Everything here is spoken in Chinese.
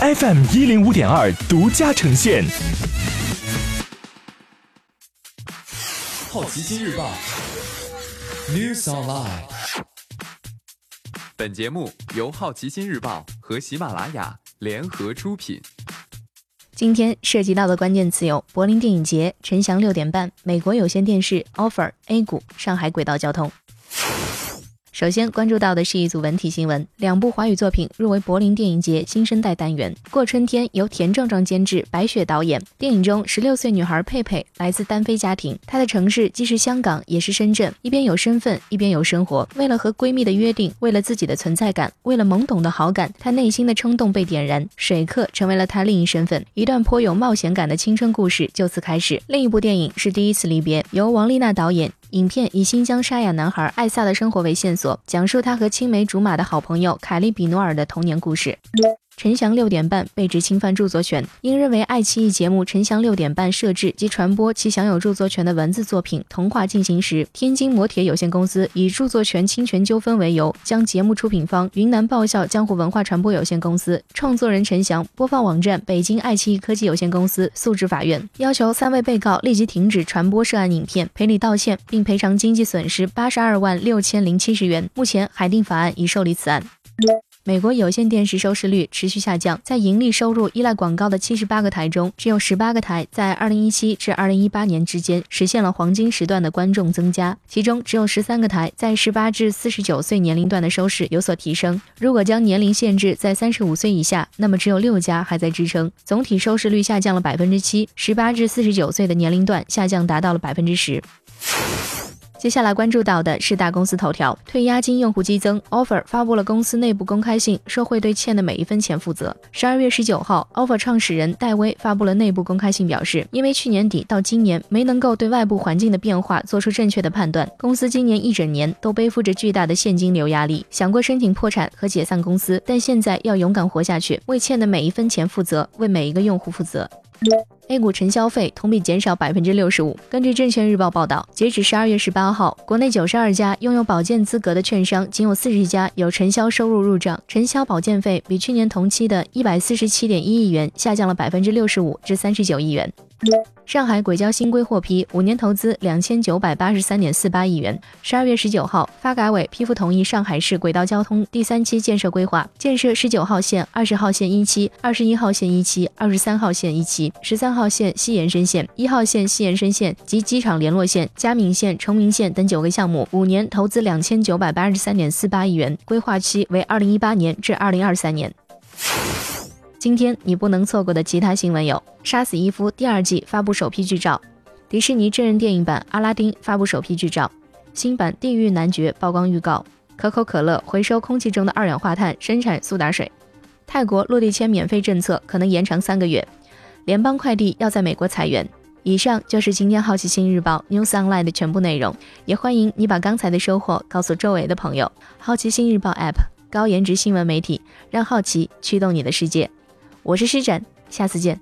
FM 一零五点二独家呈现。好奇心日报，News Online。本节目由好奇心日报和喜马拉雅联合出品。今天涉及到的关键词有：柏林电影节、陈翔六点半、美国有线电视、offer、A 股、上海轨道交通。首先关注到的是一组文体新闻，两部华语作品入围柏林电影节新生代单元。过春天由田壮壮监制，白雪导演。电影中，十六岁女孩佩佩来自单飞家庭，她的城市既是香港也是深圳，一边有身份，一边有生活。为了和闺蜜的约定，为了自己的存在感，为了懵懂的好感，她内心的冲动被点燃，水客成为了她另一身份。一段颇有冒险感的青春故事就此开始。另一部电影是第一次离别，由王丽娜导演。影片以新疆沙哑男孩艾萨的生活为线索，讲述他和青梅竹马的好朋友凯利比诺尔的童年故事。陈翔六点半被指侵犯著作权，因认为爱奇艺节目《陈翔六点半》设置及传播其享有著作权的文字作品《童话进行时》，天津摩铁有限公司以著作权侵权纠纷为由，将节目出品方云南爆笑江湖文化传播有限公司、创作人陈翔、播放网站北京爱奇艺科技有限公司诉至法院，要求三位被告立即停止传播涉案影片，赔礼道歉，并赔偿经济损失八十二万六千零七十元。目前海淀法案已受理此案。美国有线电视收视率持续下降，在盈利收入依赖广告的七十八个台中，只有十八个台在二零一七至二零一八年之间实现了黄金时段的观众增加，其中只有十三个台在十八至四十九岁年龄段的收视有所提升。如果将年龄限制在三十五岁以下，那么只有六家还在支撑，总体收视率下降了百分之七，十八至四十九岁的年龄段下降达到了百分之十。接下来关注到的是大公司头条，退押金用户激增，offer 发布了公司内部公开信，说会对欠的每一分钱负责。十二月十九号，offer 创始人戴威发布了内部公开信，表示，因为去年底到今年没能够对外部环境的变化做出正确的判断，公司今年一整年都背负着巨大的现金流压力，想过申请破产和解散公司，但现在要勇敢活下去，为欠的每一分钱负责，为每一个用户负责。A 股晨消费同比减少百分之六十五。根据证券日报报道，截止十二月十八号，国内九十二家拥有保荐资格的券商，仅有四十家有承销收入入账。承销保荐费比去年同期的一百四十七点一亿元下降了百分之六十五至三十九亿元。上海轨交新规获批，五年投资两千九百八十三点四八亿元。十二月十九号，发改委批复同意上海市轨道交通第三期建设规划，建设十九号线、二十号线一期、二十一号线一期、二十三号线一期、十三号号线西延伸线、一号线西延伸线及机场联络线、嘉闵线、崇明线等九个项目，五年投资两千九百八十三点四八亿元，规划期为二零一八年至二零二三年。今天你不能错过的其他新闻有：《杀死伊夫》第二季发布首批剧照，迪士尼真人电影版《阿拉丁》发布首批剧照，新版《地狱男爵》曝光预告，可口可乐回收空气中的二氧化碳生产苏打水，泰国落地签免费政策可能延长三个月，联邦快递要在美国裁员。以上就是今天好奇心日报 News Online 的全部内容，也欢迎你把刚才的收获告诉周围的朋友。好奇心日报 App 高颜值新闻媒体，让好奇驱动你的世界。我是施展，下次见。